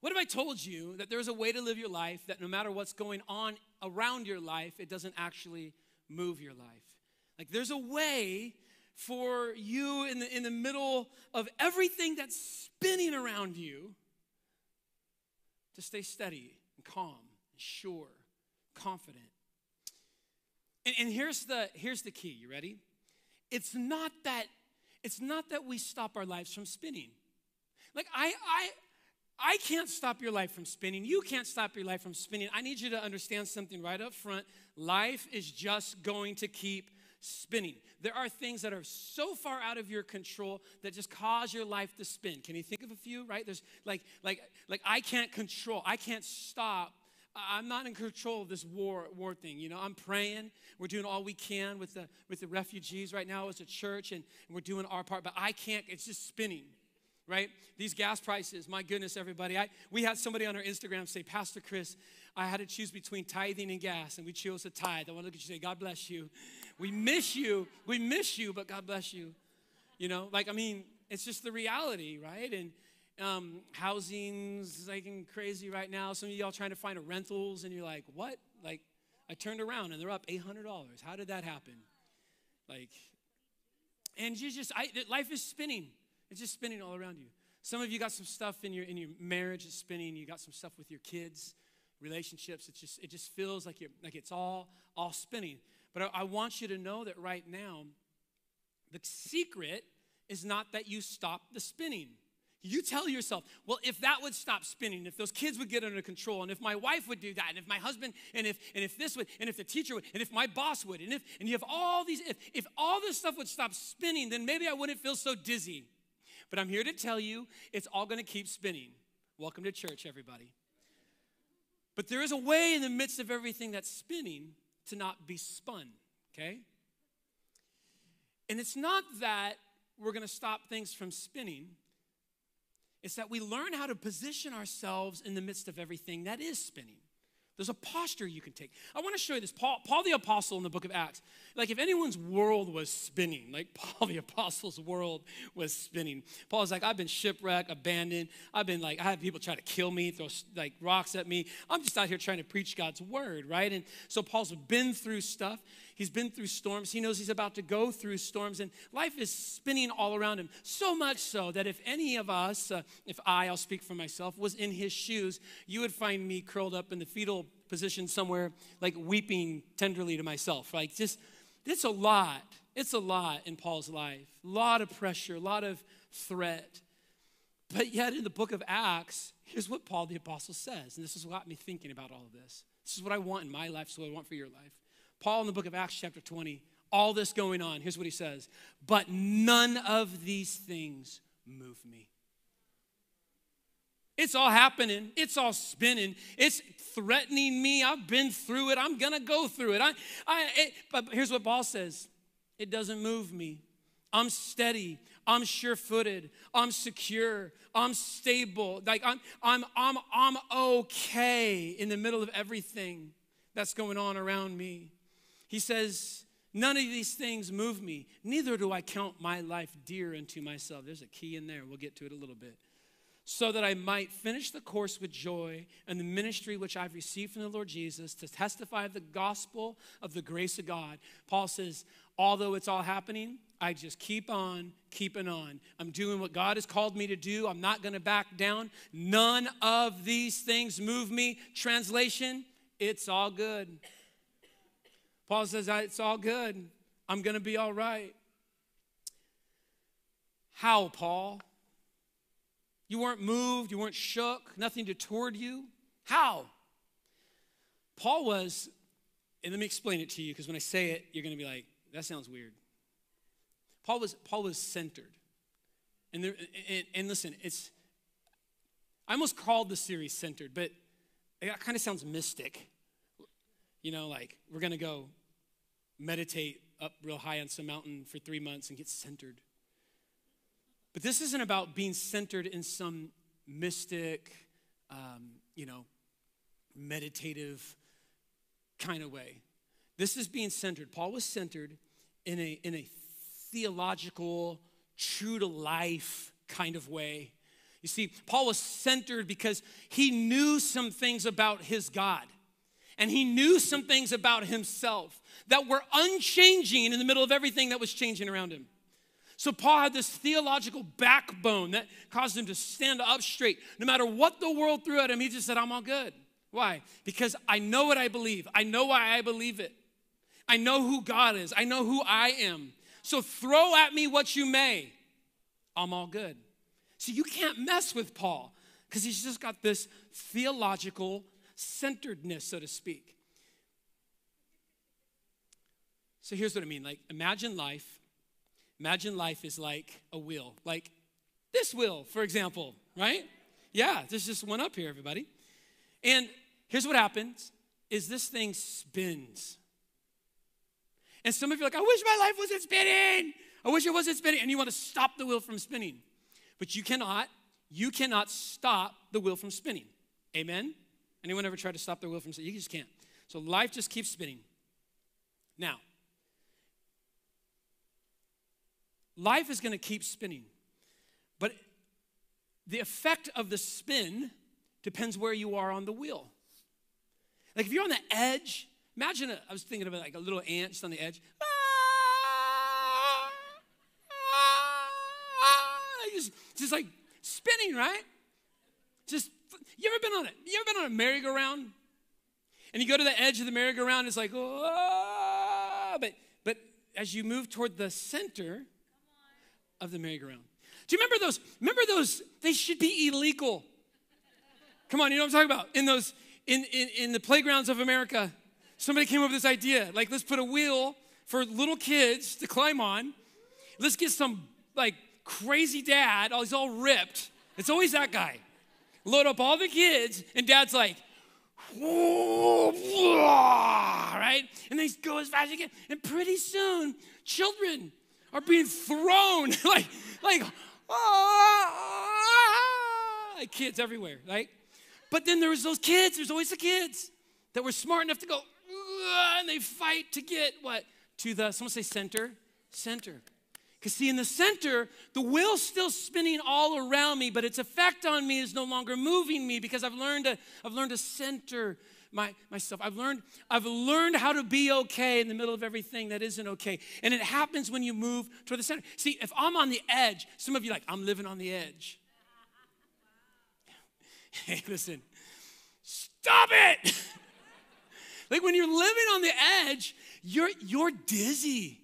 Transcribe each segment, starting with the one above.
What if I told you that there's a way to live your life that no matter what's going on around your life, it doesn't actually move your life? Like there's a way for you in the, in the middle of everything that's spinning around you to stay steady and calm and sure, confident. And, and here's, the, here's the key. You ready? It's not that it's not that we stop our lives from spinning. Like I I I can't stop your life from spinning. You can't stop your life from spinning. I need you to understand something right up front. Life is just going to keep spinning. There are things that are so far out of your control that just cause your life to spin. Can you think of a few, right? There's like like like I can't control. I can't stop. I'm not in control of this war war thing. You know, I'm praying. We're doing all we can with the with the refugees right now as a church and, we're doing our part, but I can't it's just spinning right? These gas prices, my goodness, everybody. I, we had somebody on our Instagram say, Pastor Chris, I had to choose between tithing and gas, and we chose to tithe. I want to look at you and say, God bless you. We miss you. We miss you, but God bless you. You know, like, I mean, it's just the reality, right? And um, housing's like crazy right now. Some of y'all trying to find a rentals, and you're like, what? Like, I turned around and they're up $800. How did that happen? Like, and you just, I, life is spinning. It's just spinning all around you. Some of you got some stuff in your in your marriage is spinning. You got some stuff with your kids, relationships. It just it just feels like you're like it's all all spinning. But I, I want you to know that right now, the secret is not that you stop the spinning. You tell yourself, well, if that would stop spinning, if those kids would get under control, and if my wife would do that, and if my husband, and if and if this would, and if the teacher would, and if my boss would, and if and you have all these, if if all this stuff would stop spinning, then maybe I wouldn't feel so dizzy. But I'm here to tell you it's all going to keep spinning. Welcome to church, everybody. But there is a way in the midst of everything that's spinning to not be spun, okay? And it's not that we're going to stop things from spinning. It's that we learn how to position ourselves in the midst of everything that is spinning. There's a posture you can take. I want to show you this. Paul, Paul the Apostle in the book of Acts. Like, if anyone's world was spinning, like Paul the Apostle's world was spinning. Paul's like, I've been shipwrecked, abandoned. I've been like, I have people try to kill me, throw like rocks at me. I'm just out here trying to preach God's word, right? And so Paul's been through stuff. He's been through storms. He knows he's about to go through storms, and life is spinning all around him. So much so that if any of us, uh, if I, I'll speak for myself, was in his shoes, you would find me curled up in the fetal position somewhere, like weeping tenderly to myself. Like, just, it's a lot. It's a lot in Paul's life. A lot of pressure, a lot of threat. But yet, in the book of Acts, here's what Paul the Apostle says. And this is what got me thinking about all of this. This is what I want in my life, so what I want for your life. Paul in the book of Acts, chapter 20, all this going on, here's what he says But none of these things move me. It's all happening. It's all spinning. It's threatening me. I've been through it. I'm gonna go through it. I, I, it, but here's what Paul says: It doesn't move me. I'm steady. I'm sure-footed. I'm secure. I'm stable. Like I'm, I'm, I'm, I'm okay in the middle of everything that's going on around me. He says, None of these things move me. Neither do I count my life dear unto myself. There's a key in there. We'll get to it a little bit so that I might finish the course with joy and the ministry which I've received from the Lord Jesus to testify the gospel of the grace of God. Paul says, although it's all happening, I just keep on keeping on. I'm doing what God has called me to do. I'm not going to back down. None of these things move me. Translation, it's all good. Paul says, it's all good. I'm going to be all right. How, Paul? You weren't moved, you weren't shook, nothing detoured you. How? Paul was, and let me explain it to you because when I say it, you're going to be like, that sounds weird. Paul was, Paul was centered. And, there, and, and listen, it's, I almost called the series centered, but it kind of sounds mystic. You know, like we're going to go meditate up real high on some mountain for three months and get centered. But this isn't about being centered in some mystic, um, you know, meditative kind of way. This is being centered. Paul was centered in a, in a theological, true to life kind of way. You see, Paul was centered because he knew some things about his God. And he knew some things about himself that were unchanging in the middle of everything that was changing around him. So Paul had this theological backbone that caused him to stand up straight. No matter what the world threw at him, he just said, I'm all good. Why? Because I know what I believe. I know why I believe it. I know who God is. I know who I am. So throw at me what you may. I'm all good. So you can't mess with Paul because he's just got this theological centeredness, so to speak. So here's what I mean like, imagine life. Imagine life is like a wheel, like this wheel, for example, right? Yeah, there's just one up here, everybody. And here's what happens is this thing spins. And some of you are like, I wish my life wasn't spinning. I wish it wasn't spinning. And you want to stop the wheel from spinning. But you cannot, you cannot stop the wheel from spinning. Amen? Anyone ever tried to stop the wheel from spinning? You just can't. So life just keeps spinning. Now, life is going to keep spinning. But the effect of the spin depends where you are on the wheel. Like if you're on the edge, imagine a, I was thinking about like a little ant just on the edge. Ah, ah, ah, just, just like spinning, right? Just you ever been on it? You ever been on a merry-go-round? And you go to the edge of the merry-go-round, it's like, oh, but but as you move toward the center of the merry-go-round. Do you remember those? Remember those? They should be illegal. Come on, you know what I'm talking about? In those, in, in, in the playgrounds of America, somebody came up with this idea. Like, let's put a wheel for little kids to climb on. Let's get some like crazy dad, he's all ripped. It's always that guy. Load up all the kids, and dad's like, right? And they go as fast as you can. And pretty soon, children are being thrown like, like, ah, like kids everywhere, right? But then there was those kids, there's always the kids that were smart enough to go, and they fight to get what? To the, someone say center? Center. Because, see, in the center, the wheel's still spinning all around me, but its effect on me is no longer moving me because I've learned to, I've learned to center my, myself. I've learned, I've learned how to be okay in the middle of everything that isn't okay. And it happens when you move toward the center. See, if I'm on the edge, some of you like, I'm living on the edge. Hey, listen, stop it. like when you're living on the edge, you're, you're dizzy.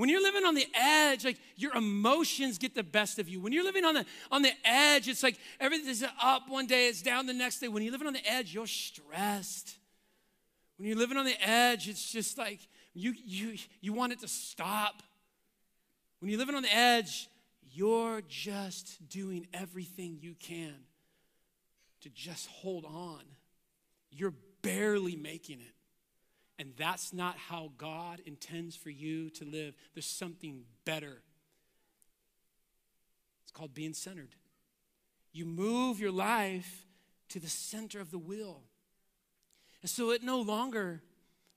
When you're living on the edge, like your emotions get the best of you. When you're living on the on the edge, it's like everything's up one day, it's down the next day. When you're living on the edge, you're stressed. When you're living on the edge, it's just like you you you want it to stop. When you're living on the edge, you're just doing everything you can to just hold on. You're barely making it. And that's not how God intends for you to live. There's something better. It's called being centered. You move your life to the center of the will. And so it no longer,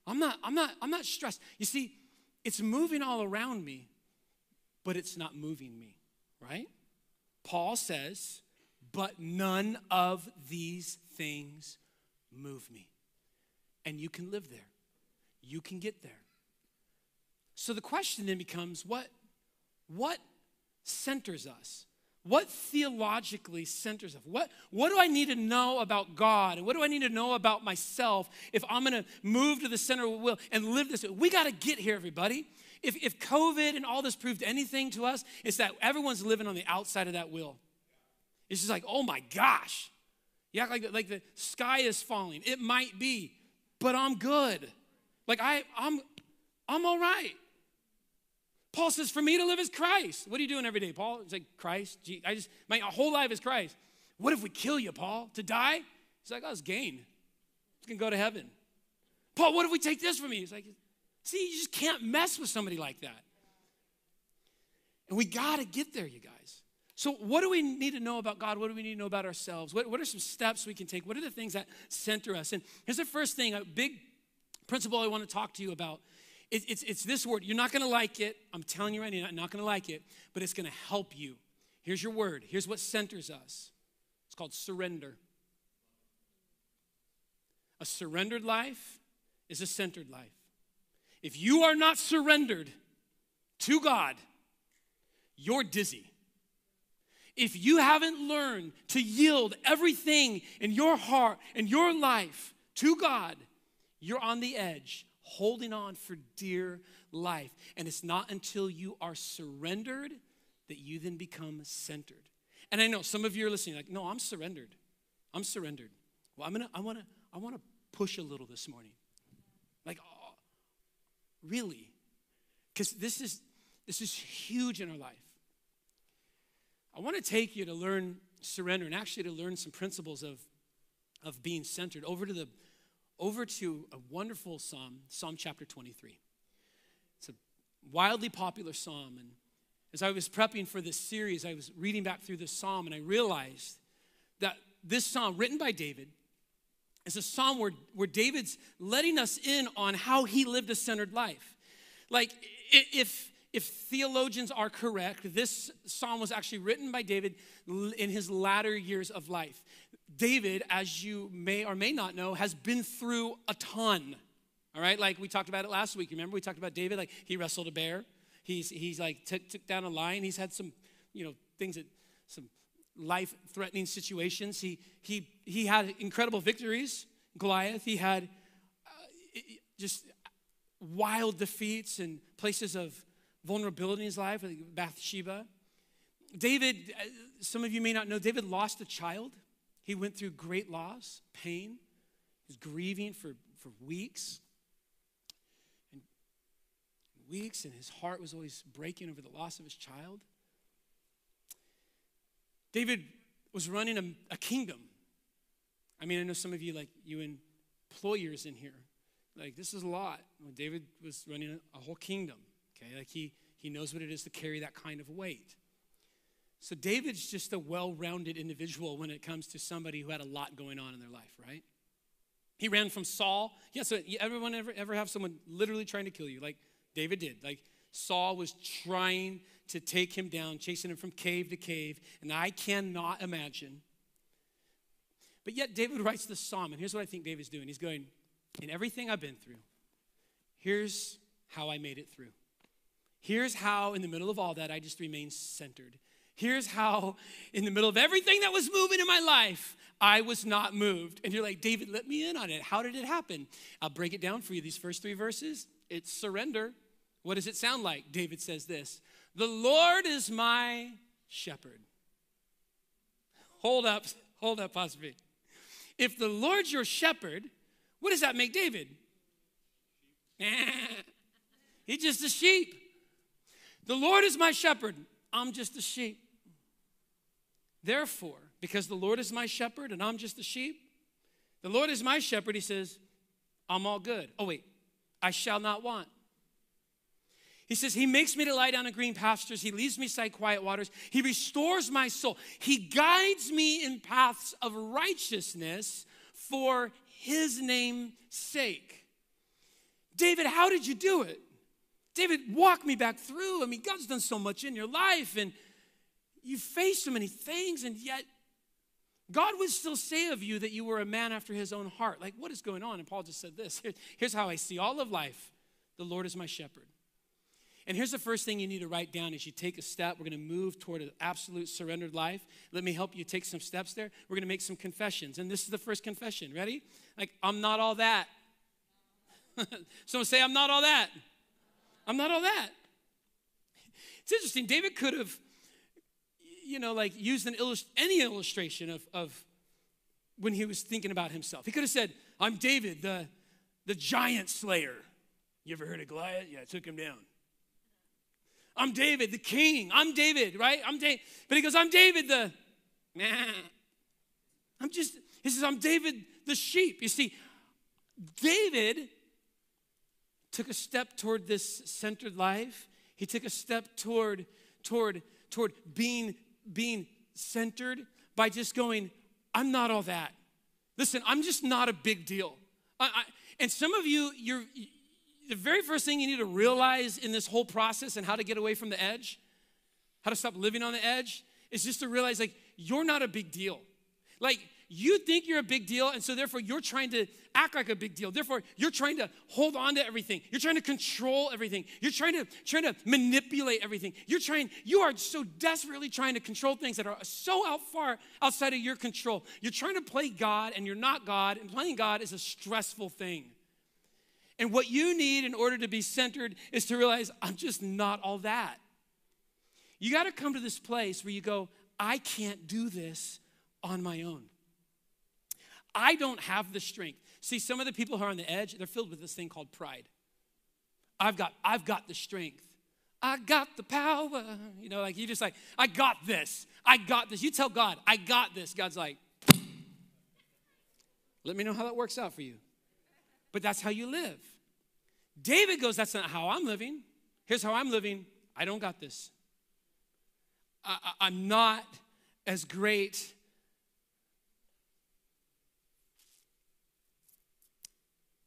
I'm not, I'm not, I'm not stressed. You see, it's moving all around me, but it's not moving me, right? Paul says, but none of these things move me. And you can live there you can get there. So the question then becomes what, what centers us? What theologically centers us? What, what do I need to know about God? And what do I need to know about myself if I'm gonna move to the center of will and live this? We gotta get here, everybody. If, if COVID and all this proved anything to us, it's that everyone's living on the outside of that will. It's just like, oh my gosh. Yeah, like, like the sky is falling. It might be, but I'm good. Like I, I'm, I'm all right. Paul says, for me to live is Christ. What are you doing every day, Paul? It's like Christ. Gee, I just my whole life is Christ. What if we kill you, Paul? To die? He's like, oh, it's gain. You can go to heaven. Paul, what if we take this from you? He's like, see, you just can't mess with somebody like that. And we got to get there, you guys. So, what do we need to know about God? What do we need to know about ourselves? What, what are some steps we can take? What are the things that center us? And here's the first thing a big principle I want to talk to you about. It, it's, it's this word. You're not going to like it. I'm telling you right now, you're not going to like it, but it's going to help you. Here's your word. Here's what centers us it's called surrender. A surrendered life is a centered life. If you are not surrendered to God, you're dizzy. If you haven't learned to yield everything in your heart and your life to God, you're on the edge, holding on for dear life. And it's not until you are surrendered that you then become centered. And I know some of you are listening, like, no, I'm surrendered. I'm surrendered. Well, I'm gonna, I wanna, I wanna push a little this morning. Like, oh, really? Because this is this is huge in our life. I want to take you to learn surrender and actually to learn some principles of, of being centered over to the over to a wonderful psalm, Psalm chapter 23. It's a wildly popular psalm. And as I was prepping for this series, I was reading back through this psalm and I realized that this psalm, written by David, is a psalm where, where David's letting us in on how he lived a centered life. Like, if if theologians are correct, this psalm was actually written by David in his latter years of life. David, as you may or may not know, has been through a ton. All right, like we talked about it last week. Remember, we talked about David, like he wrestled a bear. He's he's like took, took down a lion. He's had some, you know, things that some life-threatening situations. He he he had incredible victories. Goliath. He had uh, just wild defeats and places of vulnerability in his life, like Bathsheba. David, uh, some of you may not know, David lost a child. He went through great loss, pain. He was grieving for, for weeks. And weeks, and his heart was always breaking over the loss of his child. David was running a, a kingdom. I mean, I know some of you, like you employers in here, like this is a lot. David was running a, a whole kingdom. Okay, like he he knows what it is to carry that kind of weight. So David's just a well-rounded individual when it comes to somebody who had a lot going on in their life, right? He ran from Saul. Yeah, so everyone ever ever have someone literally trying to kill you, like David did. Like Saul was trying to take him down, chasing him from cave to cave, and I cannot imagine. But yet David writes the psalm, and here's what I think David's doing. He's going, in everything I've been through, here's how I made it through. Here's how, in the middle of all that, I just remained centered. Here's how, in the middle of everything that was moving in my life, I was not moved. And you're like, David, let me in on it. How did it happen? I'll break it down for you. These first three verses, it's surrender. What does it sound like? David says this The Lord is my shepherd. Hold up, hold up, apostrophe. If the Lord's your shepherd, what does that make David? He's just a sheep. The Lord is my shepherd, I'm just a sheep. Therefore, because the Lord is my shepherd and I'm just a sheep, the Lord is my shepherd, he says, I'm all good. Oh, wait, I shall not want. He says, He makes me to lie down in green pastures. He leads me beside quiet waters. He restores my soul. He guides me in paths of righteousness for His name's sake. David, how did you do it? David, walk me back through. I mean, God's done so much in your life and you faced so many things, and yet God would still say of you that you were a man after his own heart. Like, what is going on? And Paul just said this Here's how I see all of life the Lord is my shepherd. And here's the first thing you need to write down as you take a step. We're going to move toward an absolute surrendered life. Let me help you take some steps there. We're going to make some confessions. And this is the first confession. Ready? Like, I'm not all that. Someone say, I'm not all that. I'm not all that. It's interesting. David could have, you know, like used an illust- any illustration of, of when he was thinking about himself. He could have said, I'm David, the, the giant slayer. You ever heard of Goliath? Yeah, I took him down. I'm David, the king. I'm David, right? I'm David. But he goes, I'm David, the, nah. I'm just, he says, I'm David, the sheep. You see, David took a step toward this centered life. He took a step toward, toward, toward being, being centered by just going, I'm not all that. Listen, I'm just not a big deal. I, I, and some of you, you're, the very first thing you need to realize in this whole process and how to get away from the edge, how to stop living on the edge, is just to realize like you're not a big deal. Like you think you're a big deal, and so therefore you're trying to act like a big deal. Therefore, you're trying to hold on to everything. You're trying to control everything. You're trying to trying to manipulate everything. You're trying, you are so desperately trying to control things that are so out far outside of your control. You're trying to play God and you're not God, and playing God is a stressful thing. And what you need in order to be centered is to realize I'm just not all that. You got to come to this place where you go, I can't do this on my own. I don't have the strength. See, some of the people who are on the edge, they're filled with this thing called pride. I've got, I've got the strength. I got the power. You know, like you just like, I got this. I got this. You tell God, I got this. God's like, let me know how that works out for you. But that's how you live. David goes, That's not how I'm living. Here's how I'm living. I don't got this. I, am not as great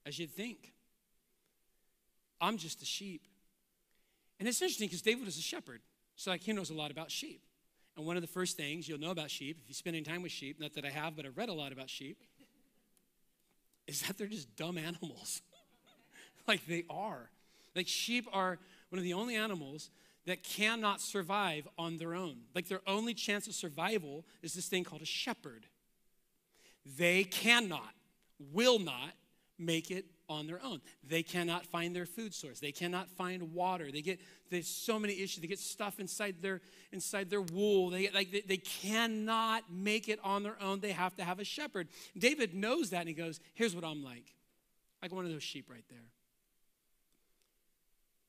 as you'd think. I'm just a sheep. And it's interesting because David was a shepherd. So like he knows a lot about sheep. And one of the first things you'll know about sheep, if you spend any time with sheep, not that I have, but I've read a lot about sheep, is that they're just dumb animals. like they are. Like sheep are one of the only animals that cannot survive on their own. Like their only chance of survival is this thing called a shepherd. They cannot, will not make it on their own. They cannot find their food source. They cannot find water. They get there's so many issues. They get stuff inside their inside their wool. They like they, they cannot make it on their own. They have to have a shepherd. David knows that and he goes, "Here's what I'm like. Like one of those sheep right there.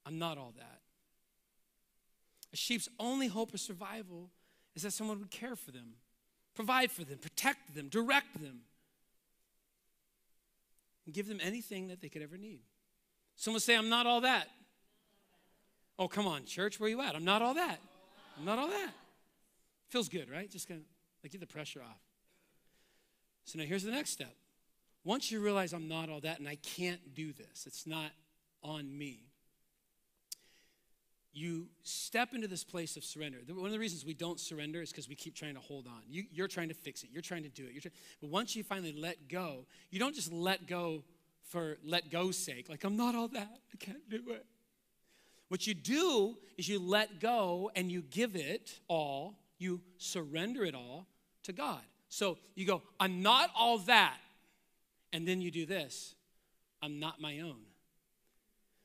I'm not all that. A sheep's only hope of survival is that someone would care for them, provide for them, protect them, direct them, and give them anything that they could ever need. Someone say, I'm not all that. Oh, come on, church, where you at? I'm not all that. I'm not all that. Feels good, right? Just gonna like get the pressure off. So now here's the next step. Once you realize I'm not all that and I can't do this, it's not on me you step into this place of surrender. One of the reasons we don't surrender is because we keep trying to hold on. You, are trying to fix it. You're trying to do it. Trying, but once you finally let go, you don't just let go for let go's sake. Like I'm not all that. I can't do it. What you do is you let go and you give it all. You surrender it all to God. So you go, I'm not all that. And then you do this. I'm not my own.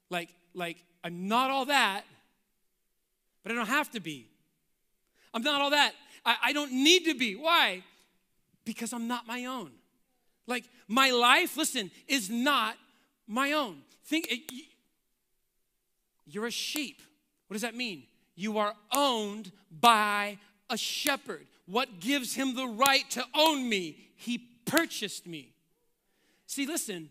Like, like, I'm not all that but I don't have to be. I'm not all that. I, I don't need to be. Why? Because I'm not my own. Like my life, listen, is not my own. Think you're a sheep. What does that mean? You are owned by a shepherd. What gives him the right to own me? He purchased me. See, listen,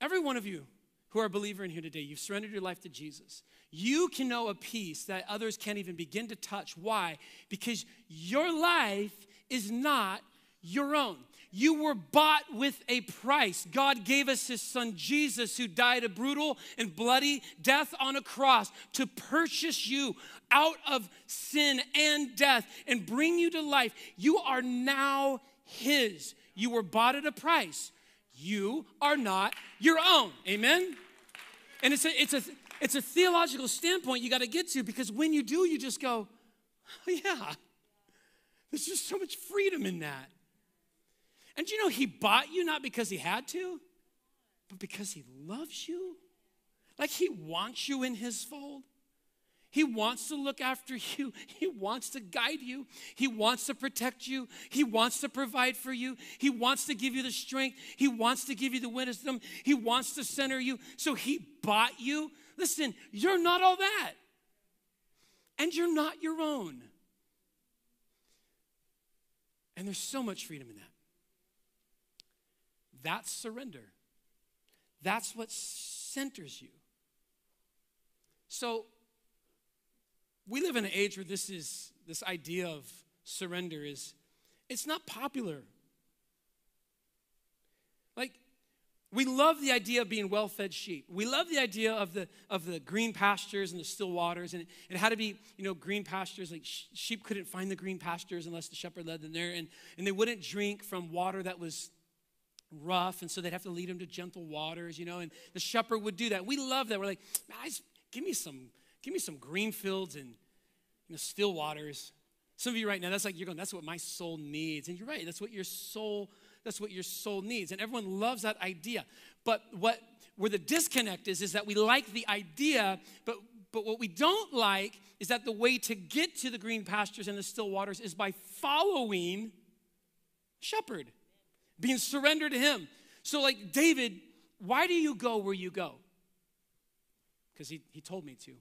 every one of you who are a believer in here today, you've surrendered your life to Jesus you can know a peace that others can't even begin to touch. Why? Because your life is not your own. You were bought with a price. God gave us his son Jesus, who died a brutal and bloody death on a cross to purchase you out of sin and death and bring you to life. You are now his. You were bought at a price. You are not your own. Amen? And it's a, it's a, it's a theological standpoint you got to get to because when you do, you just go, oh, yeah, there's just so much freedom in that. And you know, he bought you not because he had to, but because he loves you. Like he wants you in his fold. He wants to look after you. He wants to guide you. He wants to protect you. He wants to provide for you. He wants to give you the strength. He wants to give you the wisdom. He wants to center you. So he bought you Listen, you're not all that. And you're not your own. And there's so much freedom in that. That's surrender. That's what centers you. So, we live in an age where this is this idea of surrender is it's not popular We love the idea of being well fed sheep. We love the idea of the, of the green pastures and the still waters. And it, it had to be, you know, green pastures. Like sh- sheep couldn't find the green pastures unless the shepherd led them there. And, and they wouldn't drink from water that was rough. And so they'd have to lead them to gentle waters, you know. And the shepherd would do that. We love that. We're like, guys, give me some, give me some green fields and you know, still waters. Some of you right now, that's like you're going, that's what my soul needs. And you're right, that's what your soul that's what your soul needs. And everyone loves that idea. But what where the disconnect is, is that we like the idea, but but what we don't like is that the way to get to the green pastures and the still waters is by following shepherd, being surrendered to him. So, like David, why do you go where you go? Because he, he told me to.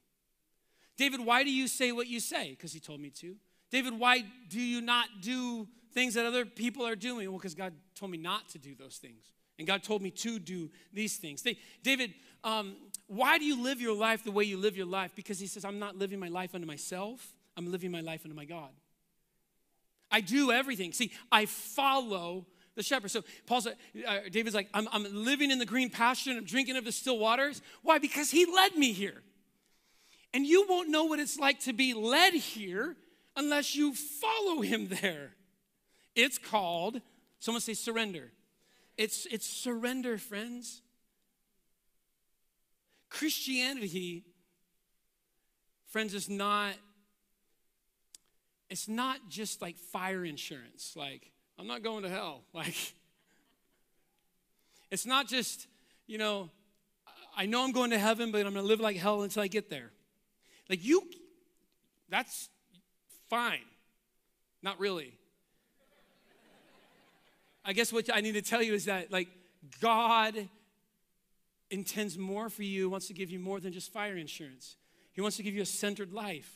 David, why do you say what you say? Because he told me to. David, why do you not do things that other people are doing? Well, because God told me not to do those things. And God told me to do these things. They, David, um, why do you live your life the way you live your life? Because he says, I'm not living my life unto myself, I'm living my life unto my God. I do everything. See, I follow the shepherd. So Paul said, uh, David's like, I'm, I'm living in the green pasture and I'm drinking of the still waters. Why? Because he led me here. And you won't know what it's like to be led here unless you follow him there. It's called, someone say surrender. It's, it's surrender, friends. Christianity, friends, is not, it's not just like fire insurance. Like, I'm not going to hell. Like, it's not just, you know, I know I'm going to heaven, but I'm going to live like hell until I get there. Like, you, that's fine. Not really. I guess what I need to tell you is that, like, God intends more for you, wants to give you more than just fire insurance. He wants to give you a centered life.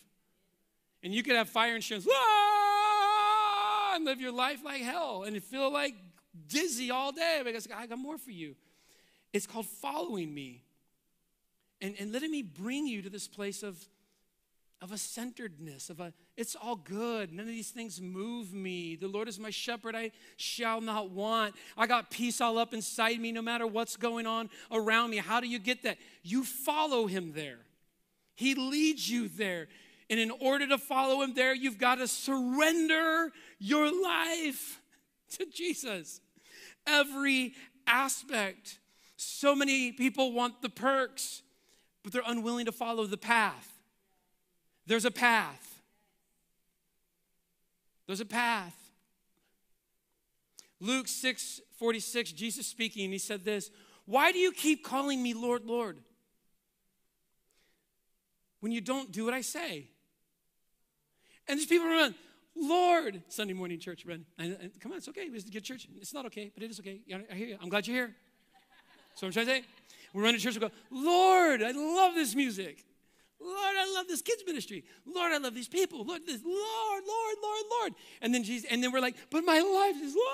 And you could have fire insurance ah, and live your life like hell and feel like dizzy all day because I got more for you. It's called following me and, and letting me bring you to this place of of a centeredness, of a, it's all good. None of these things move me. The Lord is my shepherd, I shall not want. I got peace all up inside me no matter what's going on around me. How do you get that? You follow him there, he leads you there. And in order to follow him there, you've got to surrender your life to Jesus. Every aspect. So many people want the perks, but they're unwilling to follow the path. There's a path. There's a path. Luke 6 46, Jesus speaking, and he said this Why do you keep calling me Lord, Lord? When you don't do what I say. And there's people around, Lord, Sunday morning church, run. come on, it's okay. It's good church. It's not okay, but it is okay. I hear you. I'm glad you're here. So I'm trying to say. We run to church and go, Lord, I love this music. Lord, I love this kids ministry. Lord, I love these people. Lord, this Lord, Lord, Lord, Lord. And then Jesus, and then we're like, but my life is Lord.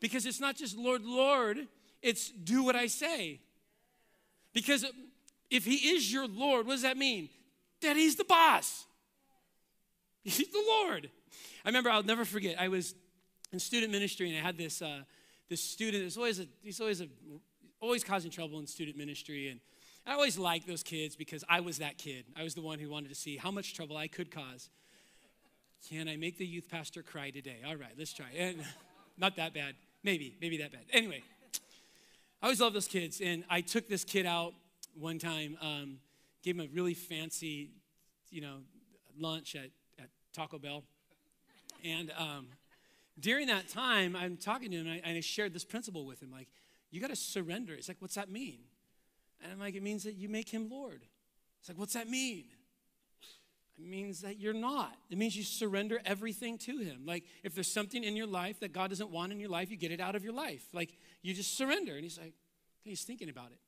Because it's not just Lord, Lord, it's do what I say. Because if he is your Lord, what does that mean? That he's the boss. He's the Lord. I remember I'll never forget. I was in student ministry and I had this uh, this student. There's always a he's always a always causing trouble in student ministry and I always liked those kids because I was that kid. I was the one who wanted to see how much trouble I could cause. Can I make the youth pastor cry today? All right, let's try. And not that bad. Maybe, maybe that bad. Anyway, I always loved those kids. And I took this kid out one time, um, gave him a really fancy, you know, lunch at, at Taco Bell. And um, during that time, I'm talking to him and I, and I shared this principle with him like, you got to surrender. It's like, what's that mean? And I'm like, it means that you make him Lord. It's like, what's that mean? It means that you're not. It means you surrender everything to him. Like, if there's something in your life that God doesn't want in your life, you get it out of your life. Like, you just surrender. And he's like, okay, he's thinking about it.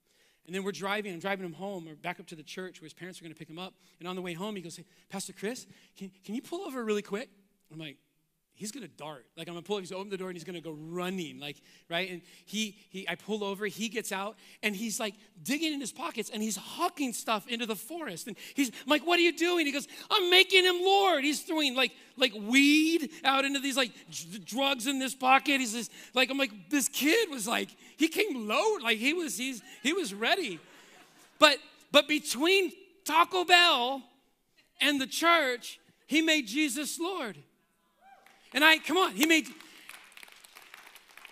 And then we're driving, I'm driving him home or back up to the church where his parents are going to pick him up. And on the way home, he goes, hey, Pastor Chris, can, can you pull over really quick? I'm like, he's gonna dart. Like I'm gonna pull, up, he's gonna open the door and he's gonna go running. Like, right? And he he I pull over, he gets out, and he's like digging in his pockets and he's hucking stuff into the forest. And he's I'm like, what are you doing? He goes, I'm making him Lord. He's throwing like like weed out into these like d- drugs in this pocket. He's just like, I'm like, this kid was like, he came low, like he was, he's he was ready. But but between Taco Bell and the church, he made Jesus Lord. And I, come on, he made,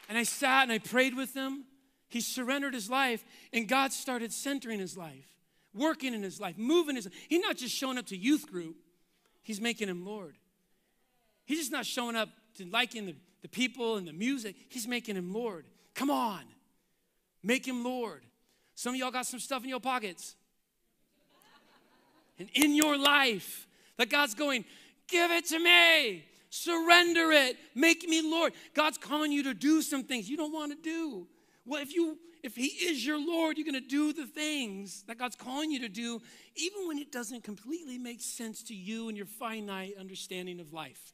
and I sat and I prayed with him. He surrendered his life, and God started centering his life, working in his life, moving his He's not just showing up to youth group, he's making him Lord. He's just not showing up to liking the, the people and the music, he's making him Lord. Come on, make him Lord. Some of y'all got some stuff in your pockets and in your life that God's going, give it to me. Surrender it. Make me Lord. God's calling you to do some things you don't want to do. Well, if you if he is your Lord, you're going to do the things that God's calling you to do, even when it doesn't completely make sense to you and your finite understanding of life.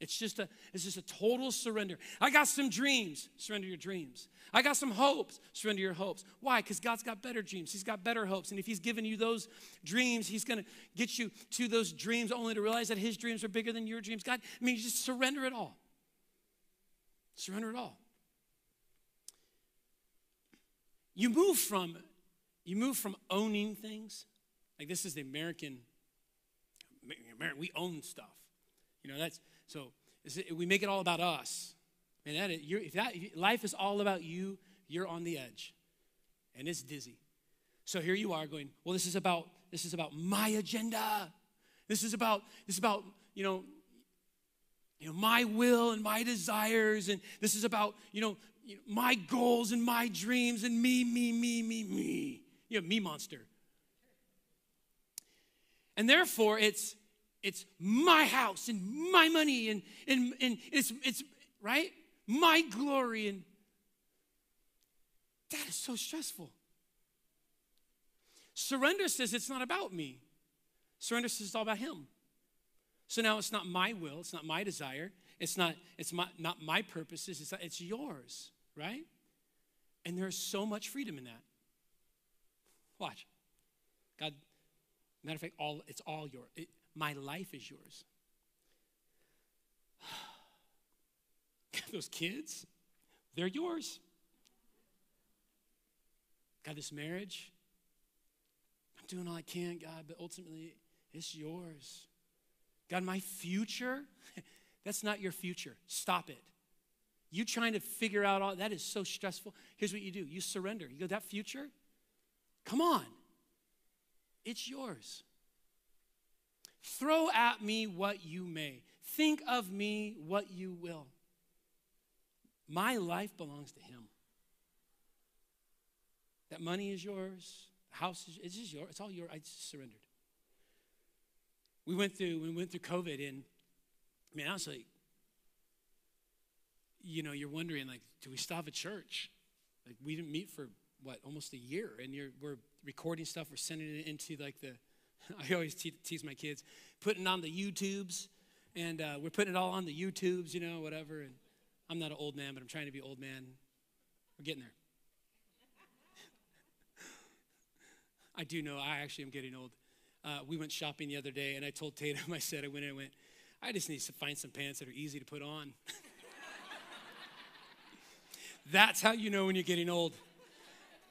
It's just a it's just a total surrender. I got some dreams, surrender your dreams. I got some hopes, surrender your hopes. Why? Because God's got better dreams. He's got better hopes. And if He's given you those dreams, He's going to get you to those dreams only to realize that His dreams are bigger than your dreams. God, I mean, just surrender it all. Surrender it all. You move from you move from owning things. Like this is the American we own stuff. You know, that's so we make it all about us. And that, if that if life is all about you, you're on the edge, and it's dizzy. So here you are going, well, this is about this is about my agenda. This is about this is about you know you know my will and my desires, and this is about you know my goals and my dreams and me, me, me, me, me. You know, me monster. And therefore, it's it's my house and my money and, and, and it's, it's, right? My glory. And that is so stressful. Surrender says it's not about me. Surrender says it's all about Him. So now it's not my will, it's not my desire, it's not, it's my, not my purposes, it's, not, it's yours, right? And there's so much freedom in that. Watch. God, matter of fact, all it's all yours. It, my life is yours. Those kids, they're yours. God, this marriage, I'm doing all I can, God, but ultimately it's yours. God, my future, that's not your future. Stop it. You trying to figure out all that is so stressful. Here's what you do you surrender. You go, that future, come on, it's yours. Throw at me what you may. Think of me what you will. My life belongs to Him. That money is yours. The house is it's just yours. It's all yours. I surrendered. We went through we went through COVID and man, I was like, you know, you're wondering like, do we have a church? Like we didn't meet for what almost a year, and you're we're recording stuff. We're sending it into like the I always te- tease my kids, putting on the YouTubes, and uh, we're putting it all on the YouTubes, you know, whatever. And I'm not an old man, but I'm trying to be old man. We're getting there. I do know I actually am getting old. Uh, we went shopping the other day, and I told Tatum, I said, I went and I went, I just need to find some pants that are easy to put on. That's how you know when you're getting old.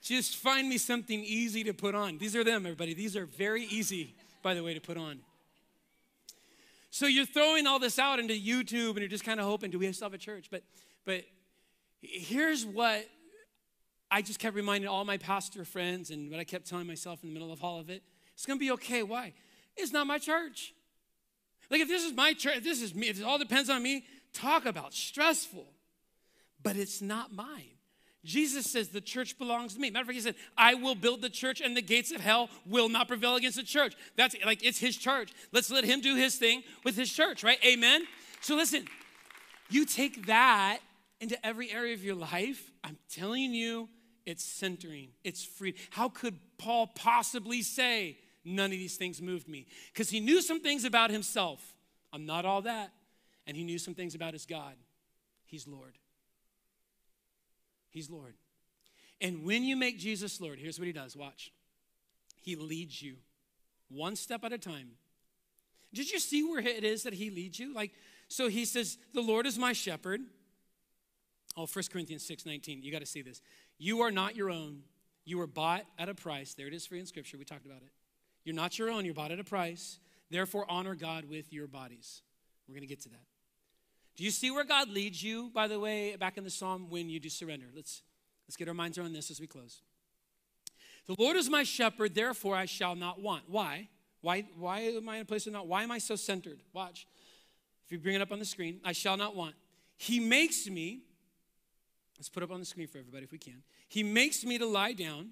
Just find me something easy to put on. These are them, everybody. These are very easy, by the way, to put on. So you're throwing all this out into YouTube and you're just kind of hoping, do we still have a church? But but here's what I just kept reminding all my pastor friends and what I kept telling myself in the middle of all of it. It's gonna be okay. Why? It's not my church. Like if this is my church, this is me, if it all depends on me, talk about stressful. But it's not mine. Jesus says the church belongs to me. Matter of fact, he said, I will build the church and the gates of hell will not prevail against the church. That's like it's his church. Let's let him do his thing with his church, right? Amen. So listen, you take that into every area of your life, I'm telling you, it's centering, it's free. How could Paul possibly say, None of these things moved me? Because he knew some things about himself. I'm not all that. and he knew some things about his God, he's Lord. He's Lord. And when you make Jesus Lord, here's what he does watch. He leads you one step at a time. Did you see where it is that he leads you? Like, so he says, The Lord is my shepherd. Oh, 1 Corinthians 6 19. You got to see this. You are not your own. You were bought at a price. There it is free in Scripture. We talked about it. You're not your own. You're bought at a price. Therefore, honor God with your bodies. We're going to get to that. Do you see where God leads you, by the way, back in the psalm when you do surrender? Let's, let's get our minds around this as we close. The Lord is my shepherd, therefore I shall not want. Why? Why, why am I in a place of not? Why am I so centered? Watch. If you bring it up on the screen, I shall not want. He makes me, let's put up on the screen for everybody if we can. He makes me to lie down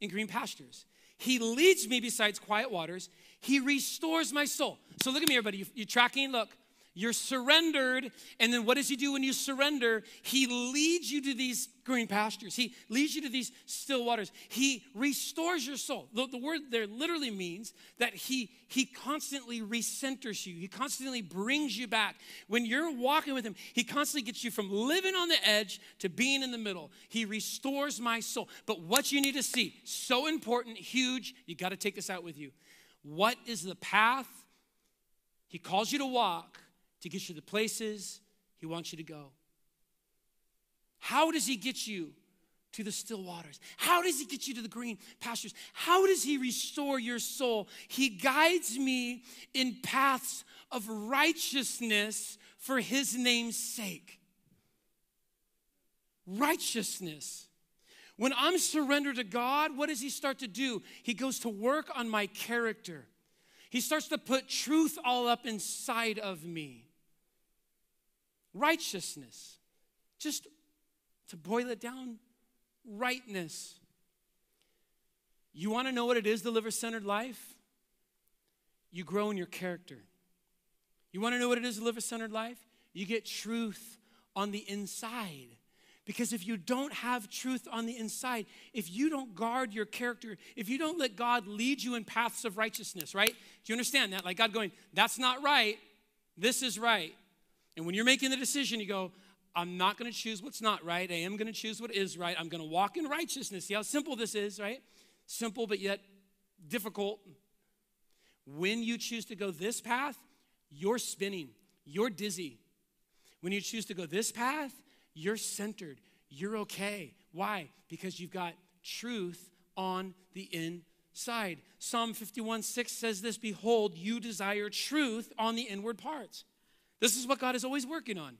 in green pastures. He leads me besides quiet waters. He restores my soul. So look at me, everybody. You, you tracking? Look. You're surrendered. And then what does he do when you surrender? He leads you to these green pastures. He leads you to these still waters. He restores your soul. The, the, word there literally means that he, he constantly recenters you. He constantly brings you back. When you're walking with him, he constantly gets you from living on the edge to being in the middle. He restores my soul. But what you need to see, so important, huge, you got to take this out with you. What is the path he calls you to walk? To get you to the places He wants you to go. How does He get you to the still waters? How does He get you to the green pastures? How does He restore your soul? He guides me in paths of righteousness for His name's sake. Righteousness. When I'm surrendered to God, what does He start to do? He goes to work on my character. He starts to put truth all up inside of me righteousness. Just to boil it down, rightness. You want to know what it is to live a centered life? You grow in your character. You want to know what it is to live a centered life? You get truth on the inside. Because if you don't have truth on the inside, if you don't guard your character, if you don't let God lead you in paths of righteousness, right? Do you understand that? Like God going, that's not right, this is right. And when you're making the decision, you go, I'm not going to choose what's not right. I am going to choose what is right. I'm going to walk in righteousness. See how simple this is, right? Simple, but yet difficult. When you choose to go this path, you're spinning, you're dizzy. When you choose to go this path, you're centered, you're okay. Why? Because you've got truth on the inside. Psalm 51 6 says this Behold, you desire truth on the inward parts. This is what God is always working on.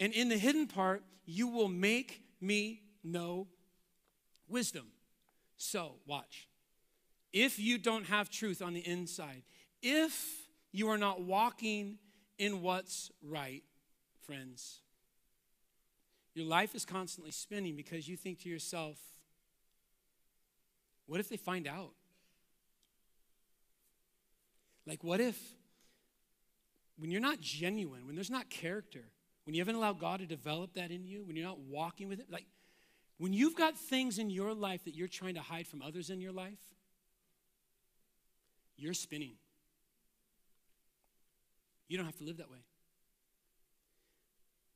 And in the hidden part, you will make me know wisdom. So, watch. If you don't have truth on the inside, if you are not walking in what's right, friends, your life is constantly spinning because you think to yourself, what if they find out? Like, what if when you're not genuine, when there's not character, when you haven't allowed God to develop that in you, when you're not walking with it, like when you've got things in your life that you're trying to hide from others in your life, you're spinning. You don't have to live that way.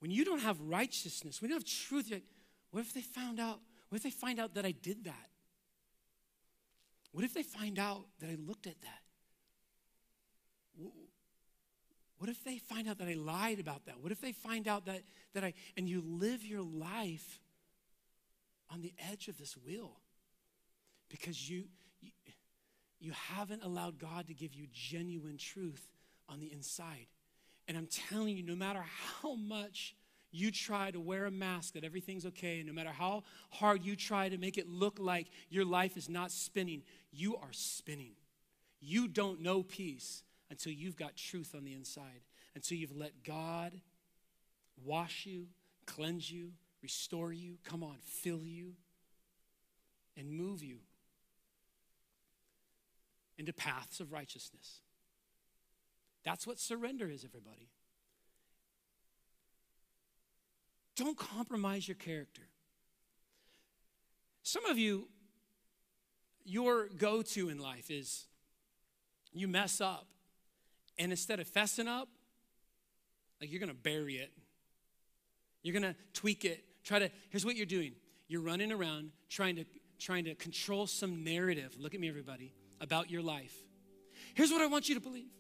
When you don't have righteousness, when you don't have truth, like, what if they found out? What if they find out that I did that? What if they find out that I looked at that? What if they find out that I lied about that? What if they find out that, that I, and you live your life on the edge of this wheel because you, you, you haven't allowed God to give you genuine truth on the inside. And I'm telling you, no matter how much you try to wear a mask that everything's okay, and no matter how hard you try to make it look like your life is not spinning, you are spinning. You don't know peace until you've got truth on the inside, until you've let God wash you, cleanse you, restore you, come on, fill you, and move you into paths of righteousness. That's what surrender is, everybody. Don't compromise your character. Some of you, your go to in life is you mess up and instead of fessing up, Like you're to bury it. You're to tweak it. Try to, here's what you're doing. You're running around trying to trying to control some narrative. Look at me, everybody, about your life. Here's what I want you to believe.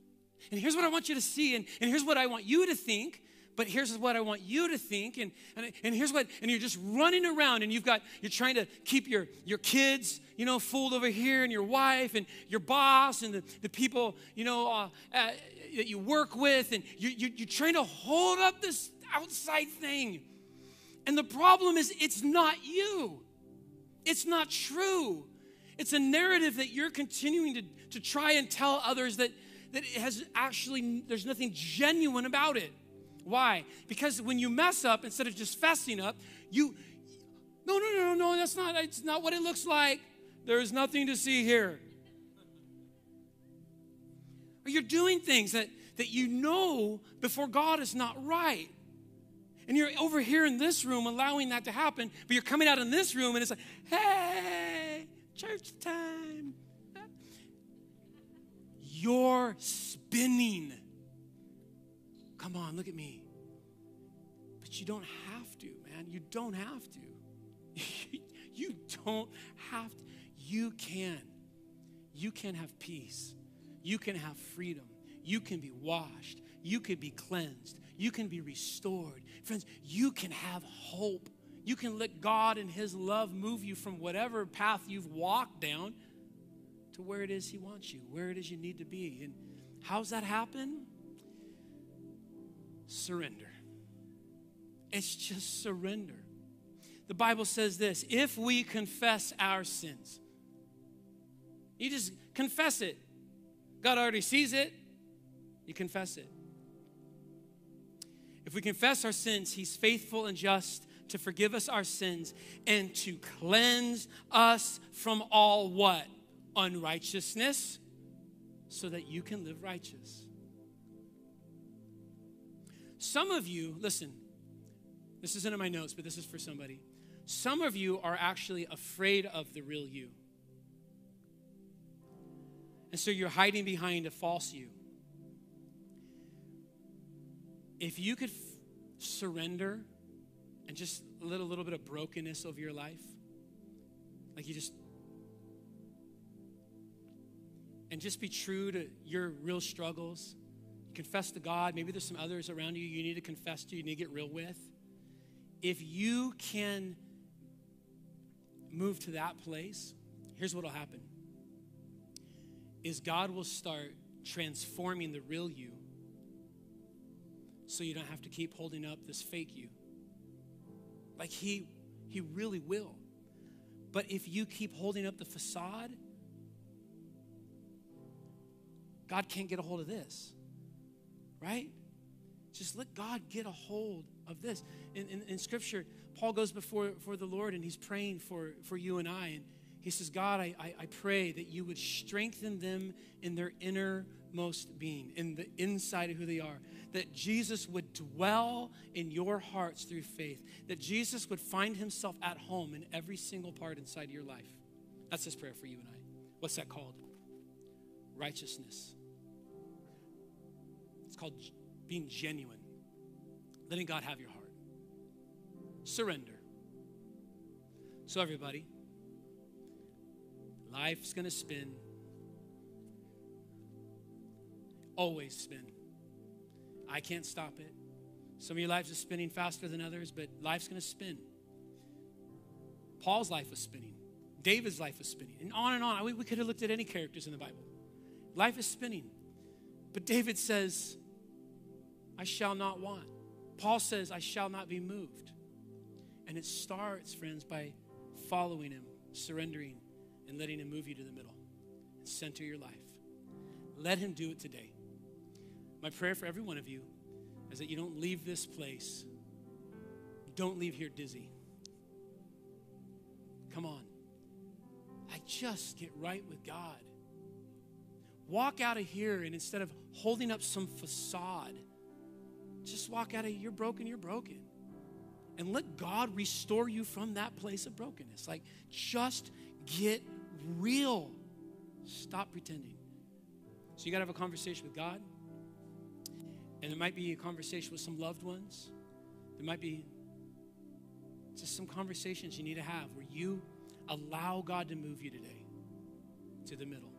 And here's what I want you to see. And, and here's what I want you to think but here's what I want you to think. And, and, and here's what, and you're just running around and you've got, you're trying to keep your, your kids, you know, fooled over here and your wife and your boss and the, the people, you know, uh, uh, that you work with. And you, you, you're trying to hold up this outside thing. And the problem is, it's not you. It's not true. It's a narrative that you're continuing to, to try and tell others that, that it has actually, there's nothing genuine about it. Why? Because when you mess up, instead of just fessing up, you, no, no, no, no, no, that's not, it's not what it looks like. There is nothing to see here. Or you're doing things that, that you know before God is not right. And you're over here in this room allowing that to happen, but you're coming out in this room and it's like, hey, church time. You're spinning. Come on, look at me. But you don't have to, man. You don't have to. you don't have to. You can. You can have peace. You can have freedom. You can be washed. You can be cleansed. You can be restored. Friends, you can have hope. You can let God and His love move you from whatever path you've walked down to where it is He wants you, where it is you need to be. And how's that happen? Surrender. It's just surrender. The Bible says this if we confess our sins, you just confess it. God already sees it, you confess it. If we confess our sins, He's faithful and just to forgive us our sins and to cleanse us from all what? Unrighteousness, so that you can live righteous. Some of you, listen, this isn't in my notes, but this is for somebody. Some of you are actually afraid of the real you. And so you're hiding behind a false you. If you could f- surrender and just let a little bit of brokenness over your life, like you just, and just be true to your real struggles confess to God. Maybe there's some others around you you need to confess to, you need to get real with. If you can move to that place, here's what will happen. Is God will start transforming the real you so you don't have to keep holding up this fake you. Like he he really will. But if you keep holding up the facade, God can't get a hold of this right? Just let God get a hold of this. In, in, in, Scripture, Paul goes before for the Lord and he's praying for, for you and I. And he says, God, I, I, I pray that you would strengthen them in their innermost being, in the inside of who they are. That Jesus would dwell in your hearts through faith. That Jesus would find himself at home in every single part inside of your life. That's his prayer for you and I. What's that called? Righteousness. It's called being genuine, letting God have your heart. Surrender. So, everybody, life's going to spin, always spin. I can't stop it. Some of your lives are spinning faster than others, but life's going to spin. Paul's life was spinning. David's life was spinning. And on and on. We, we could have looked at any characters in the Bible. Life is spinning. But David says, I shall not want. Paul says, I shall not be moved. And it starts, friends, by following him, surrendering, and letting him move you to the middle and center your life. Let him do it today. My prayer for every one of you is that you don't leave this place, don't leave here dizzy. Come on. I just get right with God. Walk out of here and instead of holding up some facade, just walk out of you're broken, you're broken. And let God restore you from that place of brokenness. Like, just get real. Stop pretending. So, you got to have a conversation with God. And it might be a conversation with some loved ones. There might be just some conversations you need to have where you allow God to move you today to the middle.